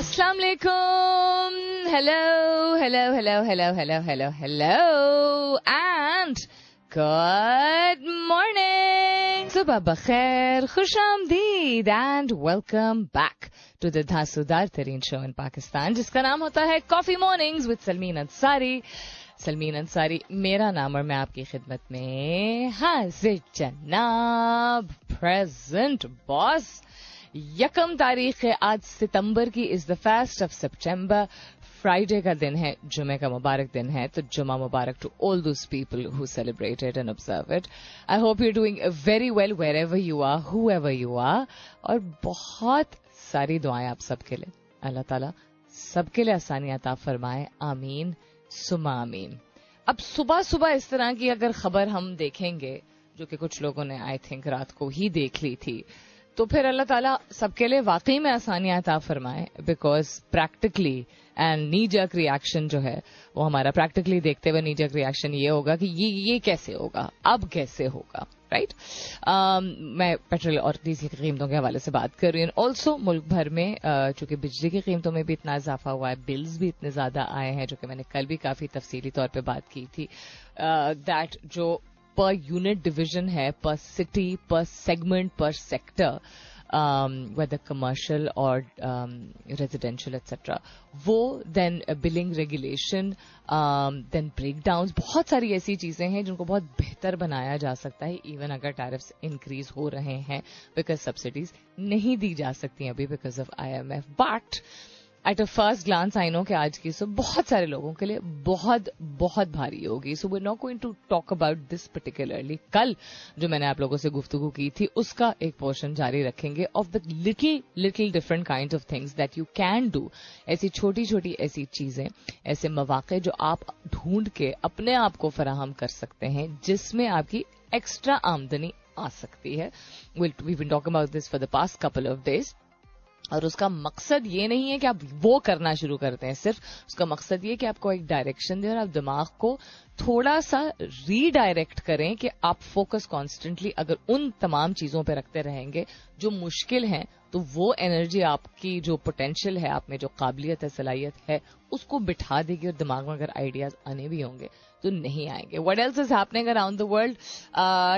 Assalamu alaikum. Hello, hello, hello, hello, hello, hello, hello. And good morning. Subah bakhair, khush amdeed and welcome back to the धांसूदार तरीन show in Pakistan जिसका नाम होता है coffee mornings with Salmeen Ansari Salmeen Ansari मेरा नाम और मैं आपकी खिदमत में हाजिर जनाब प्रेजेंट बॉस यकम तारीख है आज सितंबर की is the first of September Friday का दिन है, जुमे का मुबारक दिन है तो जुमा मुबारक to all those people who celebrated and observe it I hope you doing very well wherever you are whoever you are और बहुत सारी दुआएँ आप सबके लिए। अल्लाह ताला सबके लिए आसानी अता फरमाए। आमीन, सुमा आमीन। अब सुबह सुबह इस तरह की अगर खबर हम देखेंगे, जो कि कुछ लोगों ने आई थिंक रात को ही देख ली थी तो फिर अल्लाह ताला सबके लिए वाकई में आसानियाँ अता फरमाए बिकॉज़ प्रैक्टिकली एंड नीजक रिएक्शन जो है वो हमारा प्रैक्टिकली देखते हुए नीजक रिएक्शन ये होगा कि ये ये कैसे होगा अब कैसे होगा राइट right? um, मैं पेट्रोल और डीजल की कीमतों के हवाले से बात कर रही हूँ ऑल्सो मुल्क भर में uh, चूँकि बिजली की कीमतों में भी इतना इजाफा हुआ है बिल्स भी इतने ज़्यादा आए हैं जो कि मैंने कल भी काफ़ी तफसीली तौर पर बात की थी दैट uh, जो पर यूनिट डिवीज़न है पर सिटी पर सेगमेंट पर सेक्टर वेदर कमर्शियल और रेजिडेंशियल एक्सेट्रा वो then billing regulation then break down बहुत सारी ऐसी चीज़ें हैं जिनको बहुत बेहतर बनाया जा सकता है इवन अगर टैरिफ्स इंक्रीज हो रहे हैं बिकॉज़ सब्सिडीज नहीं दी जा सकती अभी because of I M F but at a first glance I know कि आज की सो बहुत सारे लोगों के लिए बहुत बहुत भारी होगी। So we not going to talk about this particularly कल जो मैंने आप लोगों से गुफ्तगु की थी, उसका एक पोर्शन जारी रखेंगे of the little little different kind of things that you can do ऐसी छोटी छोटी, ऐसी चीज़ें, ऐसे मौाक़े जो आप ढूंढ के अपने आप को फराहम कर सकते हैं, जिसमें आपकी एक्स्ट्रा आमदनी आ सकती है। Will we will talk about this for the past couple of days और उसका मकसद ये नहीं है कि आप वो करना शुरू करते हैं सिर्फ़ उसका मकसद ये कि आपको एक डायरेक्शन दें और आप दिमाग को थोड़ा सा रीडायरेक्ट करें कि आप फोकस कॉन्स्टेंटली अगर उन तमाम चीज़ों पर रखते रहेंगे जो मुश्किल हैं तो वो एनर्जी आपकी जो पोटेंशियल है, आप में जो काबिलियत है, सलाहियत है, उसको बिठा देगी और दिमाग में अगर आइडियाज़ आने भी होंगे तो नहीं आएँगे। What else is happening around the world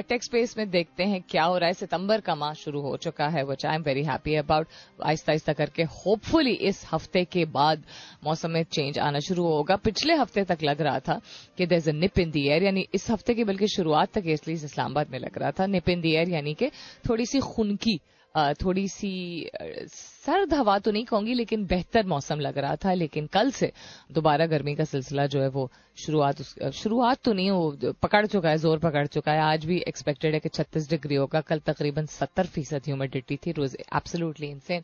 tech's space में देखते हैं क्या हो रहा है। सितंबर का माह शुरू हो चुका है which I am very happy about आहिस्ता आहिस्ता करके होपफुली इस हफ़्ते के बाद मौसम में चेंज आना शुरू होगा। पिछले हफ़्ते तक लग रहा था कि there is a nip in the air यानी इस हफ़्ते की बल्कि शुरुआत तक एटलीस्ट इस्लामाबाद में लग रहा था। निप इन दी एयर यानी कि थोड़ी सी खुनकी थोड़ी सी सर्द हवा तो नहीं कहूँगी, लेकिन बेहतर मौसम लग रहा था, लेकिन कल से दोबारा गर्मी का सिलसिला जो है वो शुरुआत शुरुआत तो नहीं, वो पकड़ चुका है, ज़ोर पकड़ चुका है। आज भी एक्सपेक्टेड है कि 36 डिग्री होगा कल तकरीबन 70 फ़ीसद ह्यूमिडिटी थी रोज एब्सोल्युटली इनसेन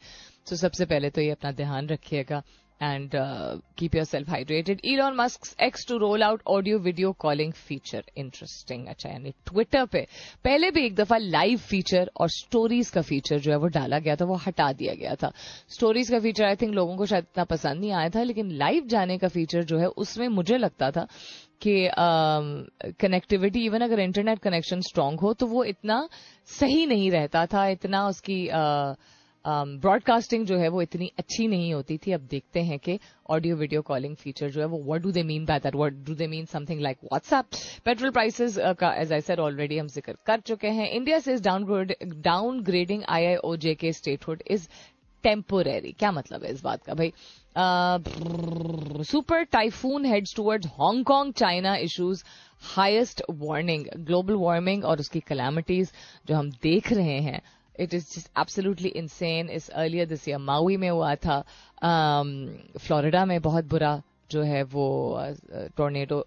तो सबसे पहले तो ये अपना ध्यान रखिएगा and uh, keep yourself hydrated. Elon Musk's X to roll out audio video calling feature. Interesting. अच्छा यानी ट्विटर पे पहले भी एक दफ़ा लाइव फीचर और स्टोरीज का फीचर जो है वो डाला गया था वो हटा दिया गया था स्टोरीज का फीचर आई थिंक लोगों को शायद इतना पसंद नहीं आया था लेकिन लाइव जाने का फीचर जो है उसमें मुझे लगता था कि कनेक्टिविटी इवन अगर इंटरनेट कनेक्शन स्ट्रांग हो तो वो इतना सही नहीं रहता था इतना उसकी uh, ब्रॉडकास्टिंग um, जो है वो इतनी अच्छी नहीं होती थी। अब देखते हैं कि ऑडियो वीडियो कॉलिंग फीचर जो है वो what do they mean by that what do they mean something like WhatsApp petrol prices का एज आई सेड ऑलरेडी हम ज़िक्र कर चुके हैं। इंडिया से down downgrading I I O J K statehood is temporary क्या मतलब है इस बात का भाई? Super typhoon heads towards Hong Kong China issues highest warning global warming और उसकी कलामिटीज जो हम देख रहे हैं it is just absolutely insane is earlier this year Maui में हुआ था फ्लोरिडा um, में बहुत बुरा जो है वो टोर्नेडो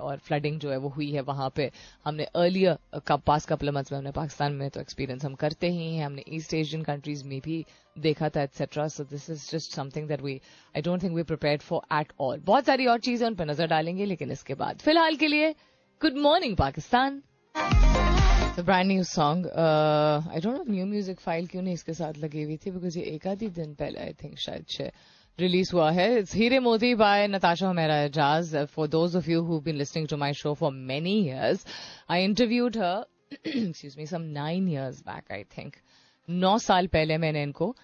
और फ्लडिंग जो है वो हुई है वहाँ पे। हमने अर्लियर का पास कपल मंथ्स में हमने पाकिस्तान में तो एक्सपीरियंस हम करते ही हैं। हमने ईस्ट एशियन कंट्रीज़ में भी देखा था etcetera so this is just something that we I don't think we prepare for at all बहुत सारी और चीज़ें उन पर नज़र डालेंगे लेकिन इसके बाद फ़िलहाल के लिए good morning Pakistan. Brand new song I don't know new music file क्यों नहीं इसके साथ लगी हुई थी? बिकॉज़ ये एक आधी दिन पहले आई थिंक शायद से रिलीज़ हुआ है। हीरे मोदी बाय नताशा मेरा जाज for those of you who been listening to my show for many years I interviewed her excuse me some nine years back I think नौ साल पहले मैंने इनको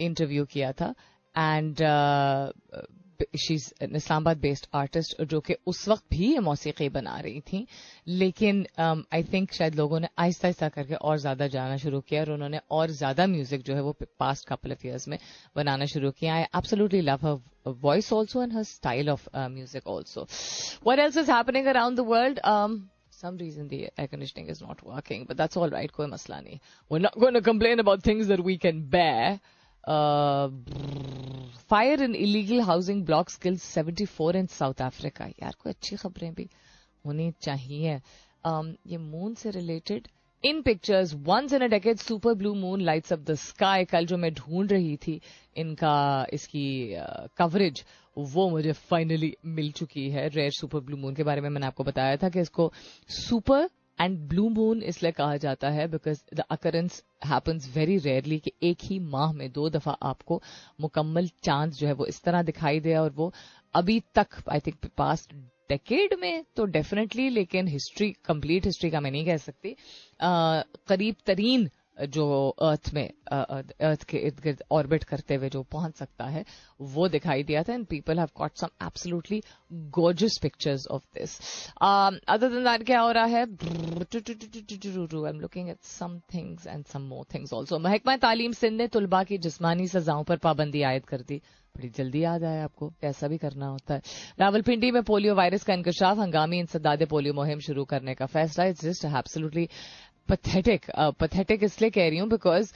इंटरव्यू किया था। And she is an Islamabad based artist जो कि उस वक्त भी ये मौसीकी बना रही थी लेकिन आई um, थिंक शायद लोगों ने आहिस्ता आहिस्ता करके और ज़्यादा जाना शुरू किया और उन्होंने और ज़्यादा म्यूज़िक जो है वो पास्ट कपल ऑफ़ ईयर्स में बनाना शुरू किया I absolutely love her voice also and her style of music also what else is happening around the world some reason the air conditioning is not working, but that's all right. Koi masla nahi. We're not going to complain about things that we can bear. Fire in illegal housing blocks kills 74 in South Africa यार कोई अच्छी खबरें भी होनी चाहिए। Um, ये moon से related in pictures once in a decade super blue moon lights off the sky कल जो मैं ढूंढ रही थी इनका इसकी कवरेज uh, वो मुझे फाइनली मिल चुकी है। रेयर सुपर ब्लू मून के बारे में मैंने आपको बताया था कि इसको सुपर एंड ब्लू मून इसलिए कहा जाता है because the occurrence happens very rarely कि एक ही माह में दो दफ़ा आपको मुकम्मल चाँद जो है वो इस तरह दिखाई दे और वो अभी तक आई थिंक पास्ट डेकेड में तो डेफिनेटली लेकिन हिस्ट्री कंप्लीट हिस्ट्री का मैं नहीं कह सकती करीब तरीन जो अर्थ में अर्थ के इर्द गिर्द ऑर्बिट करते हुए जो पहुँच सकता है, वो दिखाई दिया था and people have caught some absolutely gorgeous pictures of this other than that क्या हो रहा है? Looking at some things and some more things also महकमा तालीम सिंध ने तुलबा की जिस्मानी सजाओं पर पाबंदी आयद कर दी। बड़ी जल्दी याद आया आपको ऐसा भी करना होता है। रावलपिंडी में पोलियो वायरस का इंकशाफ, हंगामी इंसदाद पोलियो मुहिम शुरू करने का फैसला it's just absolutely pathetic pathetic इसलिए कह रही हूँ because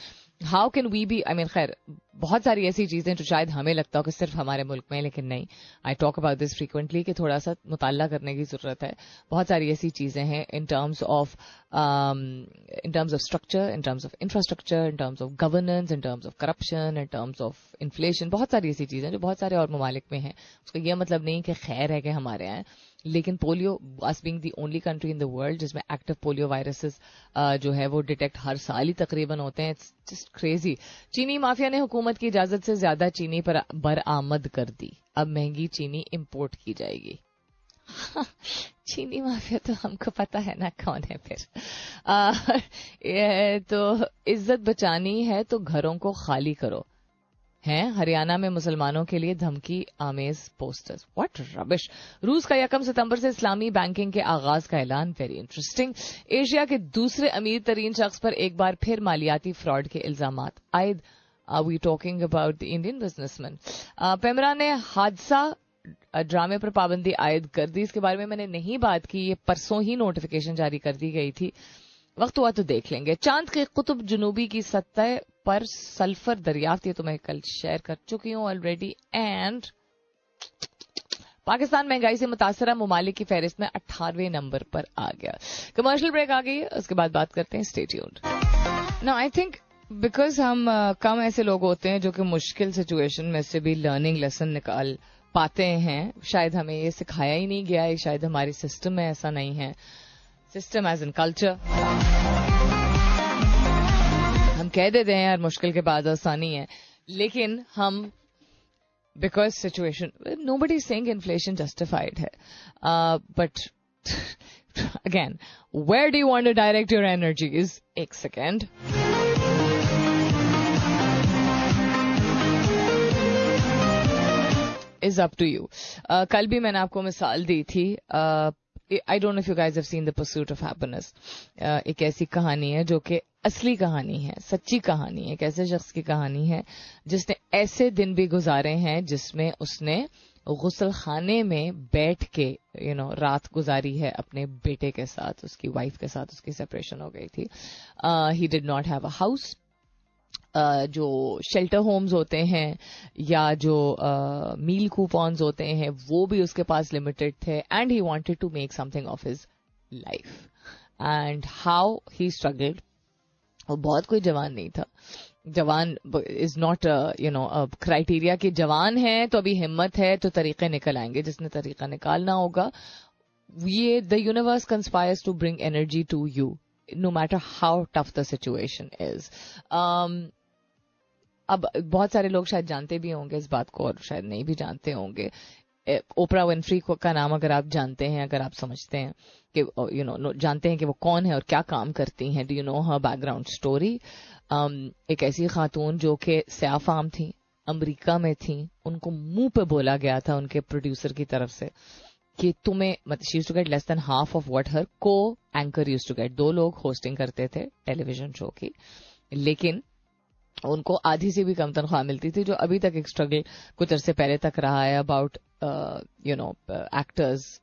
how can we be I mean खैर बहुत सारी ऐसी चीज़ें जो शायद हमें लगता हो कि सिर्फ़ हमारे मुल्क में लेकिन नहीं। I talk about this frequently कि थोड़ा सा मुताला करने की ज़रूरत है। बहुत सारी ऐसी चीज़ें हैं in terms of in terms of structure in terms of infrastructure in terms of governance in terms of corruption in terms of inflation बहुत सारी ऐसी चीज़ें जो बहुत सारे और ममालिक में हैं। उसका यह मतलब नहीं कि खैर है कि हमारे यहाँ लेकिन polio us being the only country in the world जिसमें एक्टिव पोलियो वायरसेस जो है वो डिटेक्ट हर साल ही तकरीबन होते हैं। इट्स जस्ट क्रेजी चीनी माफिया ने हुकूमत की इजाज़त से ज़्यादा चीनी पर बरामद कर दी। अब महँगी चीनी इंपोर्ट की जाएगी। चीनी माफिया तो हमको पता है ना कौन है फिर। आ, तो इज़्ज़त बचानी है तो घरों को खाली करो। हैं? हरियाणा में मुसलमानों के लिए धमकी आमेज पोस्टर्स व्हाट रबिश रूस का यकम सितंबर से इस्लामी बैंकिंग के आगाज़ का ऐलान। वेरी इंटरेस्टिंग एशिया के दूसरे अमीर तरीन शख्स पर एक बार फिर मालियाती फ्रॉड के इल्ज़ाम आयद we talking about the Indian businessman PEMRA ने हादसा ड्रामे पर पाबंदी आयद कर दी। इसके बारे में मैंने नहीं बात की, ये परसों ही नोटिफिकेशन जारी कर दी गई थी। वक्त हुआ तो देख लेंगे। चाँद के कुतुब जनूबी की सतह पर सल्फ़र दरियाफ्त, ये तो मैं कल शेयर कर चुकी हूँ ऑलरेडी एंड पाकिस्तान महँगाई से मुतासरा ममालिक की फहरिस्त में अट्ठारहवें नंबर पर आ गया। कमर्शियल ब्रेक आ गई है उसके बाद बात करते हैं stay tuned no I think because हम कम ऐसे लोग होते हैं जो कि मुश्किल सिचुएशन में से भी लर्निंग लेसन निकाल पाते हैं। शायद हमें ये सिखाया ही नहीं गया है, शायद हमारे सिस्टम में ऐसा नहीं है। सिस्टम एज इन कल्चर हम कह देते हैं यार, मुश्किल के बाद आसानी है। लेकिन हम because situation nobody saying inflation justified है। But again where do want to direct your energy is एक second is up to you कल भी मैंने आपको मिसाल दी थी I don't know if you guys have seen the pursuit of happiness एक ऐसी कहानी है जो कि असली कहानी है सच्ची कहानी है एक ऐसे शख्स की कहानी है जिसने ऐसे दिन भी गुजारे हैं जिसमें उसने गुसल खाने में बैठ के यू you नो know, रात गुजारी है अपने बेटे के साथ उसकी वाइफ के साथ उसकी सेपरेशन हो गई थी. He did not have a house जो शेल्टर होम्स होते हैं या जो मील कूपॉन्स होते हैं, वो भी उसके पास लिमिटेड थे and he wanted to make something of his life and how he struggled वो बहुत कोई जवान नहीं था. जवान is not you know criteria कि जवान है तो अभी हिम्मत है तो तरीके निकल आएँगे, जिसने तरीका निकालना होगा. ये the universe conspires to bring energy to you no matter how tough the situation is अब बहुत सारे लोग शायद जानते भी होंगे इस बात को और शायद नहीं भी जानते होंगे। ओपरा विनफ्री का नाम अगर आप जानते हैं, अगर आप समझते हैं कि यू नो, जानते हैं कि वो कौन है और क्या काम करती हैं do you know her background story एक ऐसी खातून जो कि स्याफाम थी, अमेरिका में थी, उनको मुँह पे बोला गया था उनके प्रोड्यूसर की तरफ़ से। कि तुम्हें मतलब she to get less than half of what her को एंकर यूज़ टू गेट दो लोग होस्टिंग करते थे टेलीविज़न शो की, लेकिन उनको आधी से भी कम तनख्वाह मिलती थी, जो अभी तक एक स्ट्रगल कुछ अरसे पहले तक रहा है about you know actors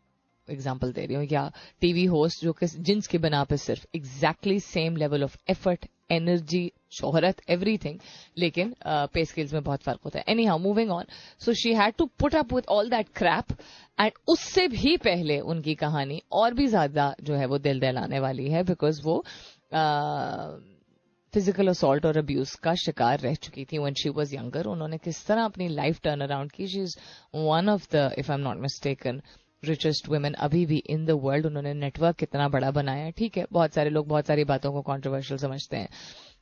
example दे रही हूँ, या टीवी होस्ट जो कि जिन्स की बना पे सिर्फ़ exactly same level of effort energy शोहरत एवरीथिंग लेकिन पे स्किल्स में बहुत फ़र्क होता है anyhow moving on so she had to put up with all that crap and उससे भी पहले उनकी कहानी और भी ज़्यादा जो है वो दिल दहलाने वाली है बिकॉज़ वो फ़िज़िकल असॉल्ट और अब्यूज का शिकार रह चुकी थी वन शी वॉज़ यंगर उन्होंने किस तरह अपनी लाइफ टर्न अराउंड की she is one of the if I am not mistaken richest women अभी भी इन द वर्ल्ड उन्होंने नेटवर्क कितना बड़ा बनाया ठीक है? बहुत सारे लोग बहुत सारी बातों को कॉन्ट्रोवर्शियल समझते हैं।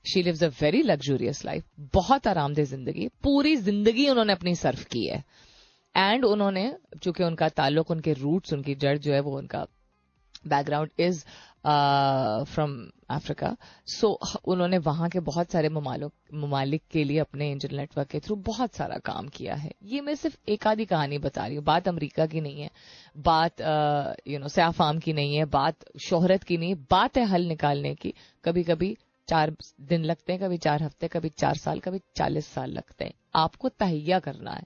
She lives a very luxurious life बहुत आरामदेह ज़िंदगी, पूरी ज़िंदगी उन्होंने अपनी सर्व की है। एंड उन्होंने, चूँकि उनका ताल्लुक, उनके रूट्स उनकी जड़ जो है वो उनका background is from Africa so उन्होंने वहाँ के बहुत सारे ममालिक के लिए अपने एंजल नेटवर्क के थ्रू बहुत सारा काम किया है। ये मैं सिर्फ़ एक आधी कहानी बता रही हूँ। बात अमेरिका की नहीं है। बात यू नो सयाफाम की नहीं है। बात शोहरत की नहीं। बात है हल निकालने की। कभी कभी चार दिन लगते हैं, कभी चार हफ़्ते, कभी चार साल, कभी चालीस साल लगते हैं। आपको तहिया करना है।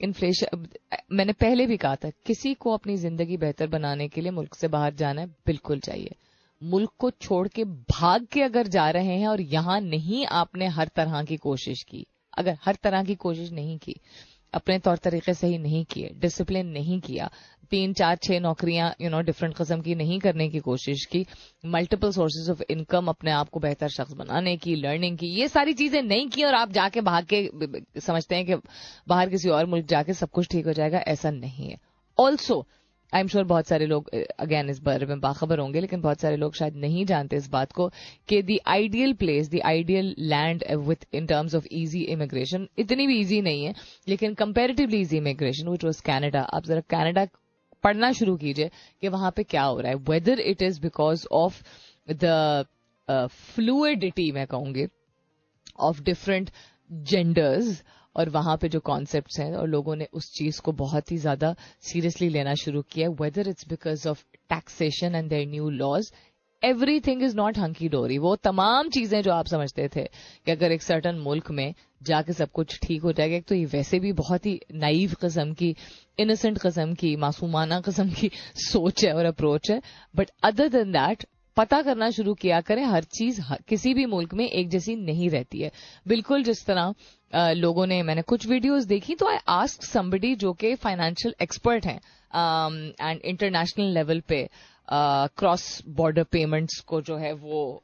इन्फ्लेशन मैंने पहले भी कहा था, किसी को अपनी ज़िंदगी बेहतर बनाने के लिए मुल्क से बाहर जाना है बिल्कुल चाहिए। मुल्क को छोड़ के भाग के अगर जा रहे हैं और यहाँ नहीं आपने हर तरह की कोशिश की, अगर हर तरह की कोशिश नहीं की, अपने तौर तरीके से ही नहीं किए डिसिप्लिन नहीं किया, तीन, चार, छह नौकरियाँ यू नो डिफरेंट किस्म की नहीं करने की कोशिश की मल्टीपल सोर्सेज ऑफ़ इनकम अपने आप को बेहतर शख्स बनाने की लर्निंग की, ये सारी चीज़ें नहीं की और आप जाके भाग के समझते हैं कि बाहर किसी और मुल्क जाके सब कुछ ठीक हो जाएगा, ऐसा नहीं है। ऑल्सो आई एम श्योर बहुत सारे लोग अगेन इस बारे में बाखबर होंगे, लेकिन बहुत सारे लोग शायद नहीं जानते इस बात को कि the ideal place the ideal land with in terms of easy immigration इतनी भी इजी नहीं है, लेकिन comparatively easy immigration which was Canada आप जरा कैनेडा पढ़ना शुरू कीजिए कि वहाँ पे क्या हो रहा है. Whether it is because of the fluidity मैं कहूँगी ऑफ़ डिफरेंट जेंडर्स और वहाँ पे जो कॉन्सेप्ट हैं और लोगों ने उस चीज़ को बहुत ही ज़्यादा सीरियसली लेना शुरू किया whether it's because of taxation and their new laws everything is not hunky dory वो तमाम चीज़ें जो आप समझते थे कि अगर एक सर्टन मुल्क में जाके सब कुछ ठीक हो जाएगा तो ये वैसे भी बहुत ही नाइव किस्म की इनोसेंट किस्म की, मासूमाना किस्म की सोच है और अप्रोच है। बट अदर देन दैट पता करना शुरू किया करें, हर चीज़ किसी भी मुल्क में एक जैसी नहीं रहती है। बिल्कुल जिस तरह लोगों ने, मैंने कुछ वीडियोस देखी तो आई आस्क समबडी जो कि फाइनेंशियल एक्सपर्ट हैं एंड इंटरनेशनल लेवल पे क्रॉस बॉर्डर पेमेंट्स को जो है वो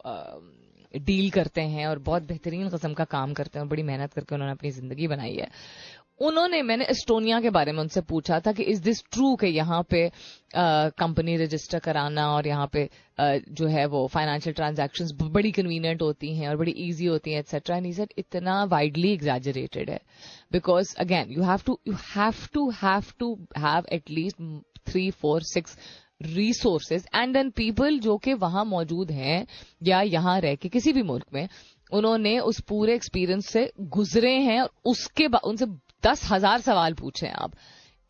डील करते हैं और बहुत बेहतरीन कस्म का काम करते हैं और बड़ी मेहनत करके उन्होंने अपनी ज़िंदगी बनाई है। उन्होंने मैंने एस्टोनिया के बारे में उनसे पूछा था कि इज़ दिस ट्रू के यहाँ पे कंपनी रजिस्टर कराना और यहाँ पे आ, जो है वो फाइनेंशियल ट्रांजैक्शंस बड़ी कन्वीनियंट होती हैं और बड़ी इजी होती हैं एटसेट्रा एंड सर इतना वाइडली एग्जैजरेटेड है. Because again you have to you have to have to have at least three four six resources and then people जो कि वहाँ मौजूद हैं या यहाँ रह के किसी भी मुल्क में उन्होंने उस पूरे एक्सपीरियंस से गुजरे हैं और उसके उनसे दस हज़ार सवाल पूछे आप।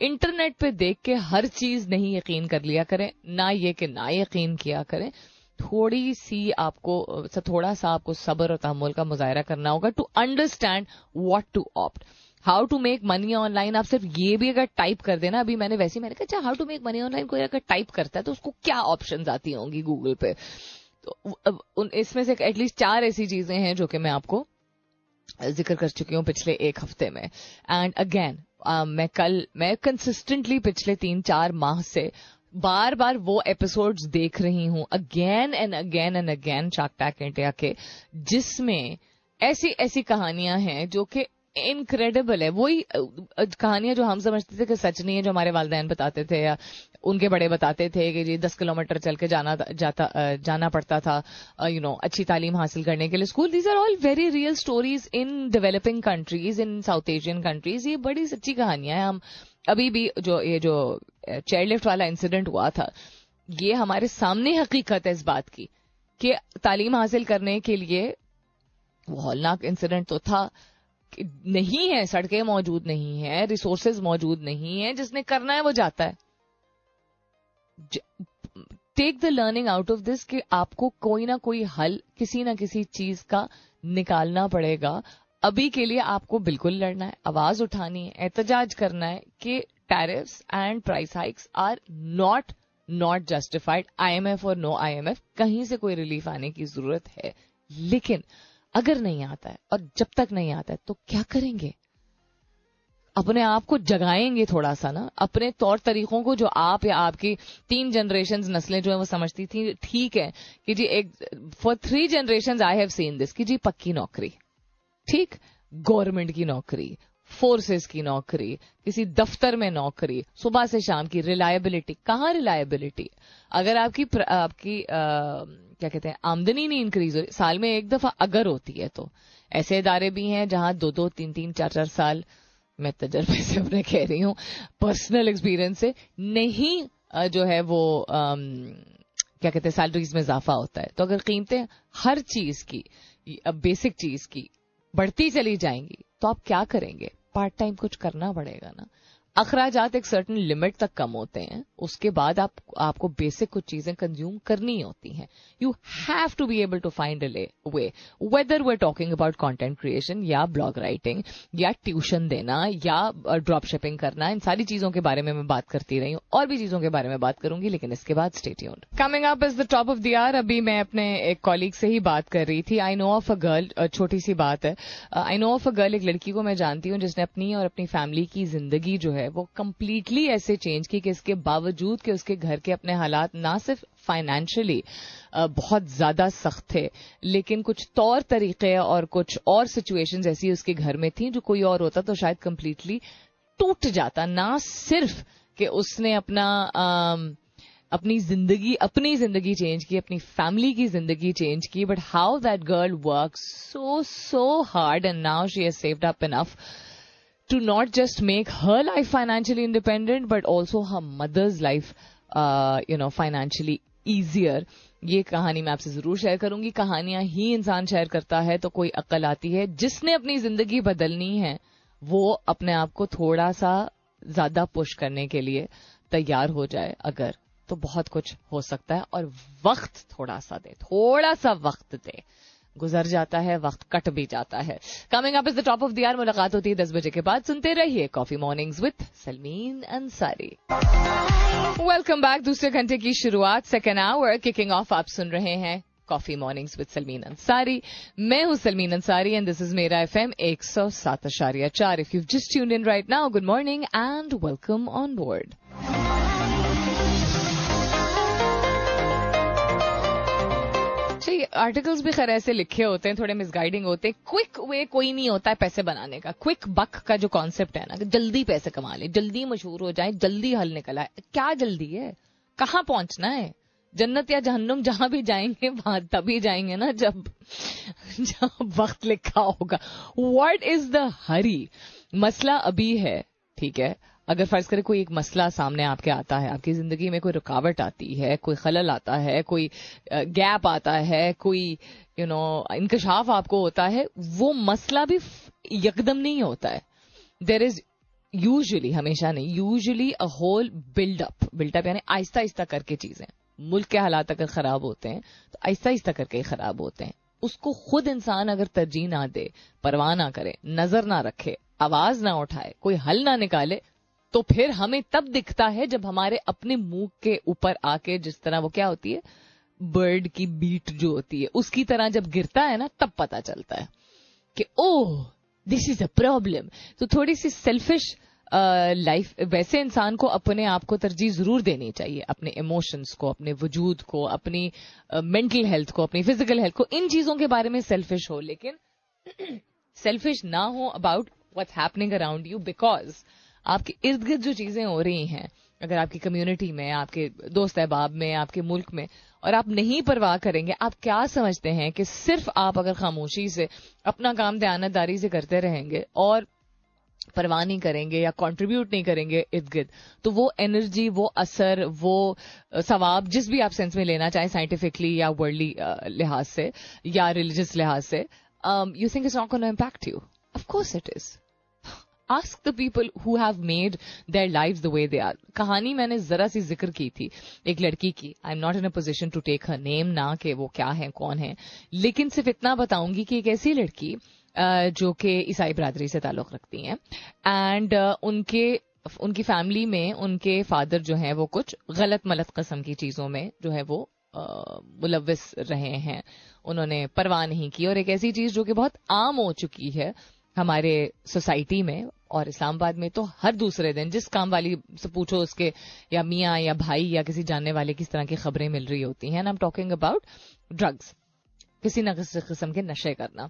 इंटरनेट पे देख के हर चीज़ नहीं यकीन कर लिया करें, ना ये कि ना यकीन किया करें। थोड़ी सी आपको थोड़ा सा आपको सब्र और तहमुल का मुजाहरा करना होगा to understand what to opt how to make money online आप सिर्फ़ ये भी अगर टाइप कर देना, अभी मैंने वैसे मैंने कहा how to make money online कोई अगर टाइप करता है तो उसको क्या ऑप्शन आती होंगी गूगल पे? तो इसमें से एटलीस्ट चार ऐसी चीज़ें हैं जो कि मैं आपको ज़िक्र कर चुकी हूँ पिछले एक हफ़्ते में। एंड अगेन uh, मैं कल मैं कंसिस्टेंटली पिछले तीन चार माह से बार बार वो एपिसोड्स देख रही हूँ again and again and again tech India के जिसमें ऐसी ऐसी कहानियाँ हैं जो कि इनक्रेडिबल है। वही कहानियाँ जो हम समझते थे कि सच नहीं है, जो हमारे वालदेन बताते थे या उनके बड़े बताते थे कि जी दस किलोमीटर चल के जाना जाता जाना पड़ता था यू नो अच्छी तालीम हासिल करने के लिए school. These are all very real stories in developing countries in South Asian countries ये बड़ी सच्ची कहानियाँ हैं। हम अभी भी जो, ये जो चाइल्ड लिफ्ट वाला इंसिडेंट हुआ था, ये हमारे सामने हकीकत है इस बात की कि तालीम हासिल करने के लिए वो हौलनाक इंसिडेंट तो था नहीं है, सड़कें मौजूद नहीं है रिसोर्सेज मौजूद नहीं है, जिसने करना है वो जाता है। Take the learning out of this कि आपको कोई ना कोई हल, किसी ना किसी चीज़ का निकालना पड़ेगा। अभी के लिए आपको बिल्कुल लड़ना है, आवाज़ उठानी है, एहतजाज करना है कि tariffs and price hikes are not not justified IMF और नो आईएमएफ कहीं से कोई रिलीफ आने की ज़रूरत है। लेकिन अगर नहीं आता है और जब तक नहीं आता है तो क्या करेंगे? अपने आप को जगाएँगे थोड़ा सा ना, अपने तौर तरीकों को जो आप या आपकी तीन जनरेशन नस्लें जो है, वो समझती थी, ठीक है कि जी एक for three generation I have seen this कि जी पक्की नौकरी, ठीक? गवर्नमेंट की नौकरी फोर्सेस की नौकरी किसी दफ्तर में नौकरी सुबह से शाम की रिलायबिलिटी। कहाँ रिलायबिलिटी? अगर आपकी आपकी आ, क्या कहते हैं आमदनी नहीं इंक्रीज हो रही साल में एक दफ़ा अगर होती है तो। ऐसे इदारे भी हैं जहाँ दो दो तीन तीन चार चार साल मैं तजर्बे से अपने कह रही हूँ पर्सनल एक्सपीरियंस से नहीं जो है वो आम, क्या कहते हैं सैलरीज में इजाफा होता है। तो अगर कीमतें हर चीज़ की बेसिक चीज़ की बढ़ती चली जाएँगी तो आप क्या करेंगे? पार्ट टाइम कुछ करना पड़ेगा ना। अखराजात एक सर्टन लिमिट तक कम होते हैं, उसके बाद आप, आपको बेसिक कुछ चीज़ें कंज्यूम करनी होती हैं। You have to be able to find a way whether we talking about content creation या ब्लॉग राइटिंग या ट्यूशन देना या ड्रॉप शिपिंग करना, इन सारी चीज़ों के बारे में मैं बात करती रही हूँ, और भी चीज़ों के बारे में बात करूँगी, लेकिन इसके बाद stay tuned coming up is the top of the hour अभी मैं अपने एक कॉलीग से ही बात कर रही थी I know of a girl छोटी सी बात है I know of a girl एक लड़की को मैं जानती हूँ, जिसने अपनी और अपनी फैमिली की ज़िंदगी जो है है वो कम्प्लीटली ऐसे चेंज की कि इसके बावजूद कि उसके घर के अपने हालात ना सिर्फ़ फाइनेंशियली बहुत ज़्यादा सख्त थे लेकिन कुछ तौर तरीके और कुछ और सिचुएशन ऐसी उसके घर में थी जो कोई और होता तो शायद कम्प्लीटली टूट जाता ना सिर्फ़ कि उसने अपना आ, अपनी ज़िंदगी अपनी ज़िंदगी चेंज की अपनी फैमिली की ज़िंदगी चेंज की but how that girl work so so hard and now she has saved up enough to not just make her life financially independent, but also her mother's life, uh, you know, financially easier. ये कहानी मैं आपसे ज़रूर share करूँगी। कहानियाँ ही इंसान share करता है तो कोई अक्ल आती है। जिसने अपनी ज़िंदगी बदलनी है वो अपने आप को थोड़ा सा ज़्यादा पुश करने के लिए तैयार हो जाए अगर तो बहुत कुछ हो सकता है। और वक्त थोड़ा सा दे थोड़ा सा वक्त दे। गुजर जाता है, वक्त कट भी जाता है। Coming up is the top of the hour मुलाकात होती है दस बजे के बाद। सुनते रहिए coffee mornings with Salmeen Ansari welcome back दूसरे घंटे की शुरुआत सेकेंड आवर किकिंग ऑफ़ आप सुन रहे हैं coffee mornings with Salmeen Ansari मैं हूँ Salmeen Ansari and this is मेरा एफ़ एम एक सौ सात अशारिया चार। If you just tune in right now good morning and welcome on board articles भी खैर ऐसे लिखे होते हैं, थोड़े मिसगाइडिंग होते हैं। क्विक वे कोई नहीं होता है पैसे बनाने का। क्विक बक का जो कॉन्सेप्ट है ना, कि जल्दी पैसे कमा ले, जल्दी मशहूर हो जाए, जल्दी हल निकल आए। क्या जल्दी है? कहाँ पहुँचना है? जन्नत या जहन्नुम जहाँ भी जाएँगे, वहाँ तभी जाएँगे ना जब जब वक्त लिखा होगा। वट इज़ द हरी मसला अभी है, ठीक है? अगर फ़र्ज़ करें कोई एक मसला सामने आपके आता है, आपकी ज़िंदगी में कोई रुकावट आती है, कोई खलल आता है, कोई गैप आता है, कोई यू नो इंकशाफ आपको होता है, वो मसला भी यकदम नहीं होता है। देर इज़ यूजली हमेशा नहीं usually a whole buildup buildup यानी आहिस्ता आहिस्ता करके चीज़ें। मुल्क के हालात अगर खराब होते हैं तो आहिस्ता आहिस्ता करके खराब होते हैं। उसको खुद इंसान अगर तरजीह ना दे, परवाह ना करे, नज़र ना रखे, आवाज़ ना उठाए, कोई हल ना निकाले तो फिर हमें तब दिखता है जब हमारे अपने मुँह के ऊपर आके जिस तरह वो क्या होती है? बर्ड की बीट जो होती है उसकी तरह जब गिरता है ना तब पता चलता है कि oh this is a problem तो थोड़ी सी सेल्फिश लाइफ uh, वैसे इंसान को अपने आप को तरजीह ज़रूर देनी चाहिए अपने इमोशंस को अपने वजूद को अपनी मेंटल uh, हेल्थ को अपनी फ़िज़िकल हेल्थ को इन चीज़ों के बारे में सेल्फिश हो लेकिन सेल्फिश ना हो about what's happening around you because आपके इर्द गिर्द जो चीज़ें हो रही हैं, अगर आपकी कम्युनिटी में, आपके दोस्त अहबाब में, आपके मुल्क में, और आप नहीं परवाह करेंगे, आप क्या समझते हैं कि सिर्फ़ आप अगर खामोशी से, अपना काम दयानतदारी से करते रहेंगे और परवाह नहीं करेंगे या कंट्रीब्यूट नहीं करेंगे इर्द गिर्द तो वो एनर्जी वो असर, वो सवाब जिस भी आप सेंस में लेना चाहें साइंटिफिकली या वर्ल्डली लिहाज से या रिलीजियस लिहाज से you think is not gonna impact you of course it is ask the people who have made their life the way they are कहानी मैंने जरा सी ज़िक्र की थी एक लड़की की। I am not in a position to take her name ना कि वो क्या है, कौन है। लेकिन सिर्फ़ इतना बताऊँगी कि एक ऐसी लड़की जो कि ईसाई बरादरी से ताल्लुक रखती हैं। एंड उनके, उनकी फैमिली में उनके फादर जो हैं वो कुछ गलत मलत कस्म की चीज़ों में जो है वो मुलविस रहे हैं। उन्होंने परवाह नहीं की और एक ऐसी चीज़ जो कि बहुत आम हो चुकी है हमारे सोसाइटी में और इस्लामाबाद में तो हर दूसरे दिन जिस काम वाली से पूछो उसके या मियाँ या भाई या किसी जानने वाले किस तरह की खबरें मिल रही होती हैं and I am talking about drugs किसी न किसी किस्म के नशे करना।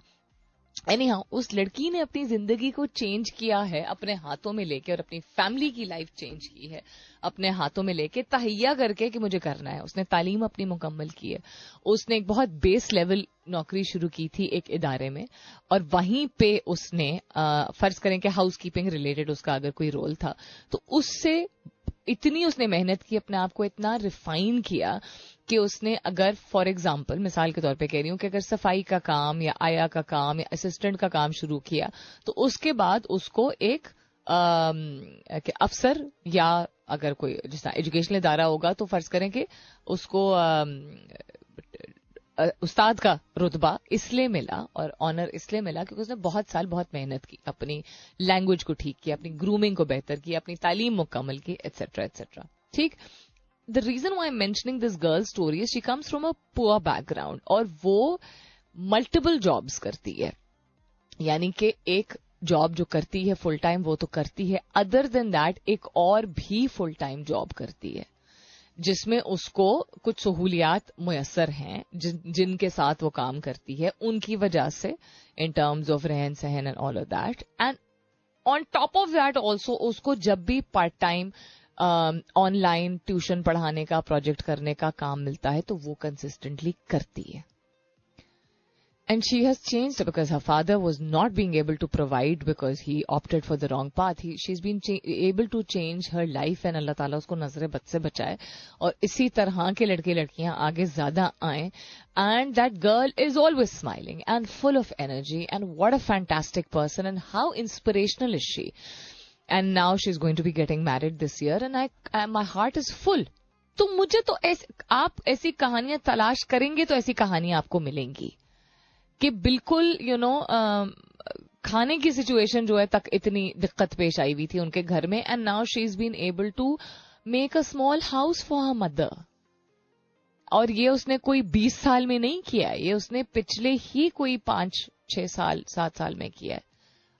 एनी हाँ उस लड़की ने अपनी ज़िंदगी को चेंज किया है, अपने हाथों में लेके और अपनी फैमिली की लाइफ चेंज की है। अपने हाथों में लेके तहैया करके कि मुझे करना है। उसने तालीम अपनी मुकम्मल की है। उसने एक बहुत बेस लेवल नौकरी शुरू की थी एक इदारे में और वहीं पे उसने फ़र्ज़ करें कि हाउस कीपिंग रिलेटेड उसका अगर कोई रोल था तो उससे इतनी उसने मेहनत की, अपने आप को इतना रिफाइन किया कि उसने अगर फॉर एग्ज़ाम्पल मिसाल के तौर पे कह रही हूँ कि अगर सफ़ाई का काम या आया का काम या असिस्टेंट का काम शुरू किया तो उसके बाद उसको एक अफसर या अगर कोई जिस एजुकेशनल इदारा होगा तो फ़र्ज़ करें कि उसको उस्ताद का रुतबा इसलिए मिला और ऑनर इसलिए मिला क्योंकि उसने बहुत साल बहुत मेहनत की, अपनी लैंग्वेज को ठीक किया, अपनी ग्रूमिंग को बेहतर किया, अपनी तालीम मुकम्मल की एटसेट्रा एटसेट्रा ठीक? The reason why am mentioning this girl story she comes from a poor background और वो मल्टीपल जॉब्स करती है। यानी कि एक जॉब जो करती है फुल टाइम वो तो करती है। अदर देन दैट एक और भी फुल टाइम जॉब करती है। जिसमें उसको कुछ सहूलियात मुयसर हैं जिन, जिनके साथ वो काम करती है उनकी वजह से इन टर्म्स ऑफ़ रहन सहन and all of that and on top of that also उसको जब भी पार्ट टाइम ऑनलाइन ट्यूशन पढ़ाने का प्रोजेक्ट करने का काम मिलता है तो वो कंसिस्टेंटली करती है। and she has changed because her father was not being able to provide because he opted for the wrong path he she is been able to change her life and अल्लाह ताला उसको नजर बद से बचाए और इसी तरह के लड़के लड़कियां आगे ज्यादा आए and that girl is always smiling and full of energy and what a fantastic person and how inspirational is she and now she is going to be getting married this year and I my heart is full तो मुझे तो ऐस, आप ऐसी कहानियां तलाश करेंगे तो ऐसी कहानियां आपको मिलेंगी कि बिल्कुल you you know know, uh, खाने की सिचुएशन जो है तक इतनी दिक्कत पेश आई हुई थी उनके घर में and now she is been able to make a small house for her mother और ये उसने कोई बीस साल में नहीं किया ये उसने पिछले ही कोई पाँच छह साल सात साल में किया है।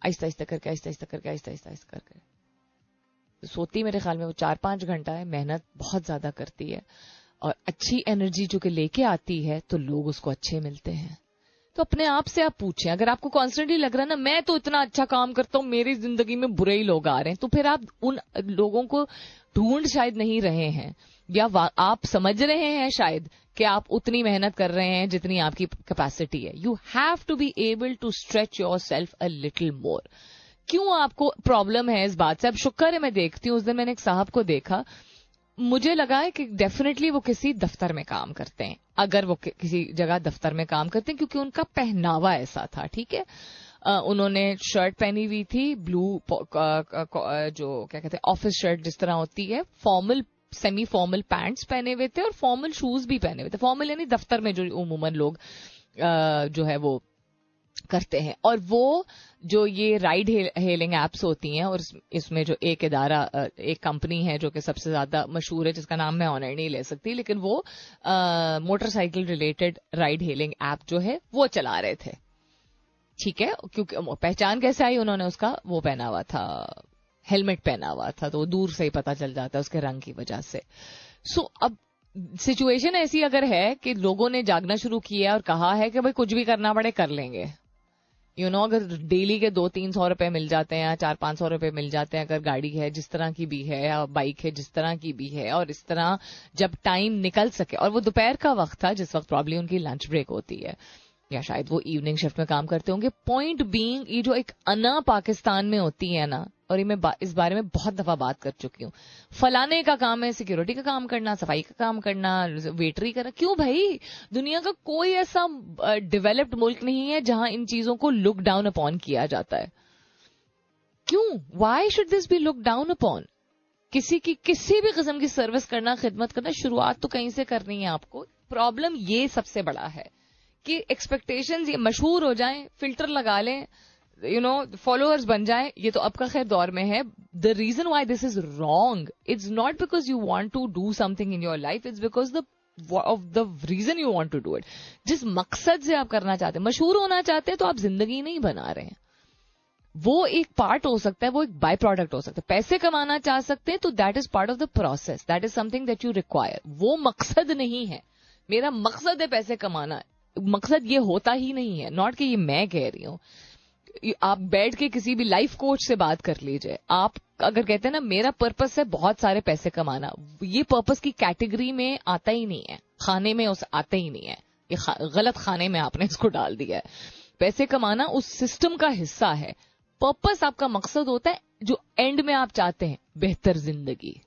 आहिस्ता आहिस्ता करके आहिस्ता आहिस्ता करके आहिस्ता आहिस्ता आहिस्ता करके। सोती मेरे ख्याल में वो चार पाँच घंटा है मेहनत बहुत ज़्यादा करती है। और अच्छी एनर्जी जो कि लेके आती है तो लोग उसको अच्छे मिलते हैं। तो अपने आप से आप पूछें, अगर आपको कॉन्स्टेंटली लग रहा है ना, मैं तो इतना अच्छा काम करता हूँ, मेरी ज़िंदगी में बुरे ही लोग आ रहे हैं तो फिर आप उन लोगों को ढूंढ शायद नहीं रहे हैं, या आप समझ रहे हैं शायद कि आप उतनी मेहनत कर रहे हैं जितनी आपकी कैपेसिटी है। You have to be able to stretch yourself a little more क्यों आपको प्रॉब्लम है इस बात से? अब शुक्र है मैं देखती हूँ, उस दिन मैंने एक साहब को देखा मुझे लगा है कि डेफिनेटली वो किसी दफ्तर में काम करते हैं, अगर वो किसी जगह दफ्तर में काम करते हैं, क्योंकि उनका पहनावा ऐसा था, ठीक है? उन्होंने शर्ट पहनी हुई थी ब्लू जो, क्या कहते हैं ऑफ़िस शर्ट जिस तरह होती है फॉर्मल सेमी फॉर्मल पैंट्स पहने हुए थे और फॉर्मल शूज़ भी पहने हुए थे। फॉर्मल यानी दफ्तर में जो उमूमन लोग जो है वो करते हैं। और वो जो ये राइड हेलिंग एप्स होती हैं और इसमें जो एक इदारा एक कंपनी है जो कि सबसे ज़्यादा मशहूर है जिसका नाम मैं ऑनर नहीं ले सकती लेकिन वो motorcycle related ride hailing app जो है वो चला रहे थे। ठीक है? क्योंकि पहचान कैसे आई उन्होंने उसका? वो पहना हुआ था हेलमेट पहना हुआ था तो दूर से ही पता चल जाता है उसके रंग की वजह से। सो so, अब सिचुएशन ऐसी अगर है कि लोगों ने जागना शुरू किया और कहा है कि भाई कुछ भी करना पड़े कर लेंगे। यू नो अगर डेली के दो तीन सौ रुपए मिल जाते हैं या चार पाँच सौ रुपए मिल जाते हैं, अगर गाड़ी है, जिस तरह की भी है, या बाइक है, जिस तरह की भी है, और इस तरह जब टाइम निकल सके, और वो दोपहर का वक्त था, जिस वक्त प्रॉब्लम उनकी लंच ब्रेक होती है, या शायद वो इवनिंग शिफ्ट में काम करते होंगे पॉइंट बीइंग ये जो एक अना पाकिस्तान में होती है ना और ये मैं इस बारे में बहुत दफ़ा बात कर चुकी हूँ। फलाने का काम है सिक्योरिटी का काम करना, सफ़ाई का काम करना वेटरी करना। क्यों भाई? दुनिया का कोई ऐसा डेवलप्ड मुल्क नहीं है जहाँ इन चीज़ों को लुक डाउन अपॉन किया जाता है। क्यों? Why should this be look down upon किसी की, किसी भी किस्म की सर्विस करना, खिदमत करना, शुरुआत तो कहीं से करनी है आपको। प्रॉब्लम ये सबसे बड़ा है कि एक्सपेक्टेशन ये मशहूर हो जाएँ फ़िल्टर लगा लें यू नो फॉलोअर्स बन जाए, ये तो अब का खैर दौर में है. The reason why this is wrong it's not because you want to do something in your life it's because the of the reason you want to do it जिस मकसद से आप करना चाहते हैं, मशहूर होना चाहते हैं तो आप ज़िंदगी नहीं बना रहे हैं. वो एक पार्ट हो सकता है, वो एक बाय प्रोडक्ट हो सकता है. पैसे कमाना चाह सकते हैं तो that is part of the process that is something that you require वो मकसद नहीं है. मेरा मकसद है पैसे कमाना. मकसद ये होता ही नहीं है. नॉट कि ये मैं कह रही हूँ. आप बैठ के किसी भी लाइफ कोच से बात कर लीजिए। आप अगर कहते हैं ना मेरा पर्पस है बहुत सारे पैसे कमाना ये पर्पस की कैटेगरी में आता ही नहीं है। खाने में उस आते ही नहीं है। ये खा, गलत खाने में आपने इसको डाल दिया है। पैसे कमाना उस सिस्टम का हिस्सा है। पर्पस आपका मकसद होता है जो एंड में आप चाहते हैं बेहतर ज़िंदगी।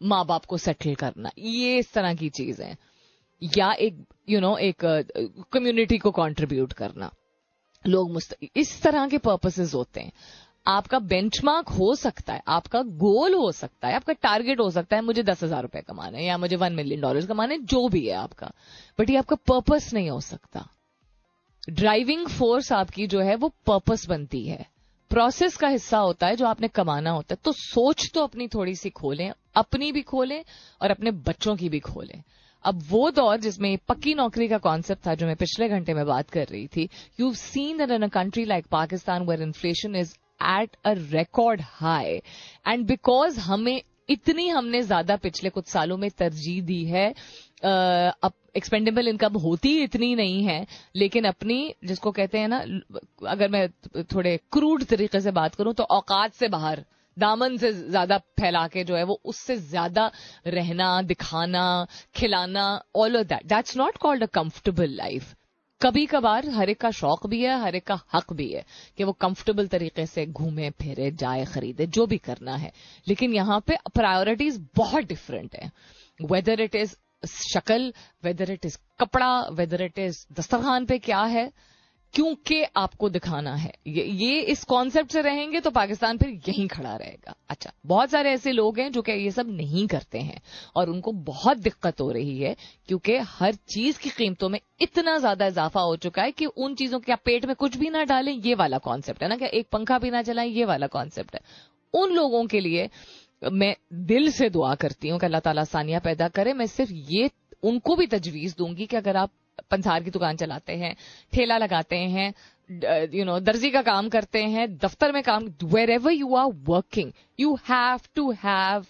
माँ बाप को सेटल करना ये इस तरह की चीज़ है। या एक यू you नो know, एक कम्युनिटी uh, को कंट्रीब्यूट करना। लोग इस तरह के पर्पसेस होते हैं। आपका बेंचमार्क हो सकता है, आपका गोल हो सकता है, आपका टारगेट हो सकता है, मुझे दस हज़ार रुपए कमाने या मुझे वन मिलियन डॉलर कमाने जो भी है आपका। बट ये आपका पर्पस नहीं हो सकता। ड्राइविंग फोर्स आपकी जो है, वो पर्पस बनती है। प्रोसेस का हिस्सा होता है जो आपने कमाना होता है तो सोच तो अपनी थोड़ी सी खोलें, अपनी भी खोलें और अपने बच्चों की भी खोलें। अब वो दौर जिसमें पक्की नौकरी का कॉन्सेप्ट था, जो मैं पिछले घंटे में बात कर रही थी you seen that in a country like Pakistan where inflation is at a record high and because हमें, इतनी हमने ज़्यादा पिछले कुछ सालों में तरजीह दी है अब एक्सपेंडेबल इनकम होती इतनी नहीं है, लेकिन अपनी, जिसको कहते हैं ना, अगर मैं थोड़े क्रूड तरीके से बात करूँ तो औकात से बाहर दामन से ज़्यादा फैला के जो है वो उससे ज़्यादा रहना, दिखाना, खिलाना all of that that's not called a comfortable life कभी कभार हर एक का शौक भी है, हर एक का हक भी है कि वो कंफर्टेबल तरीके से घूमे, फिरे, जाए, खरीदे, जो भी करना है। लेकिन यहाँ पे प्रायोरिटीज बहुत डिफरेंट है। वेदर इट इज़ शक्ल वेदर इट इज़ कपड़ा वेदर इट इज़ दस्तरखान पे क्या है क्योंकि आपको दिखाना है। ये, ये इस कॉन्सेप्ट से रहेंगे तो पाकिस्तान फिर यहीं खड़ा रहेगा। अच्छा बहुत सारे ऐसे लोग हैं जो कि ये सब नहीं करते हैं। और उनको बहुत दिक्कत हो रही है क्योंकि हर चीज़ की कीमतों में इतना ज़्यादा इजाफा हो चुका है कि उन चीज़ों के आप पेट में कुछ भी ना डालें ये वाला कॉन्सेप्ट है ना क्या? एक पंखा भी ना चलाएँ ये वाला कॉन्सेप्ट है। उन लोगों के लिए मैं दिल से दुआ करती हूँ कि अल्लाह ताला सानिया पैदा करे। मैं सिर्फ़ ये उनको भी तजवीज दूँगी कि अगर आप पंसार की दुकान चलाते हैं, ठेला लगाते हैं यू नो दर्जी का काम करते हैं, दफ्तर में काम wherever you are working you have to have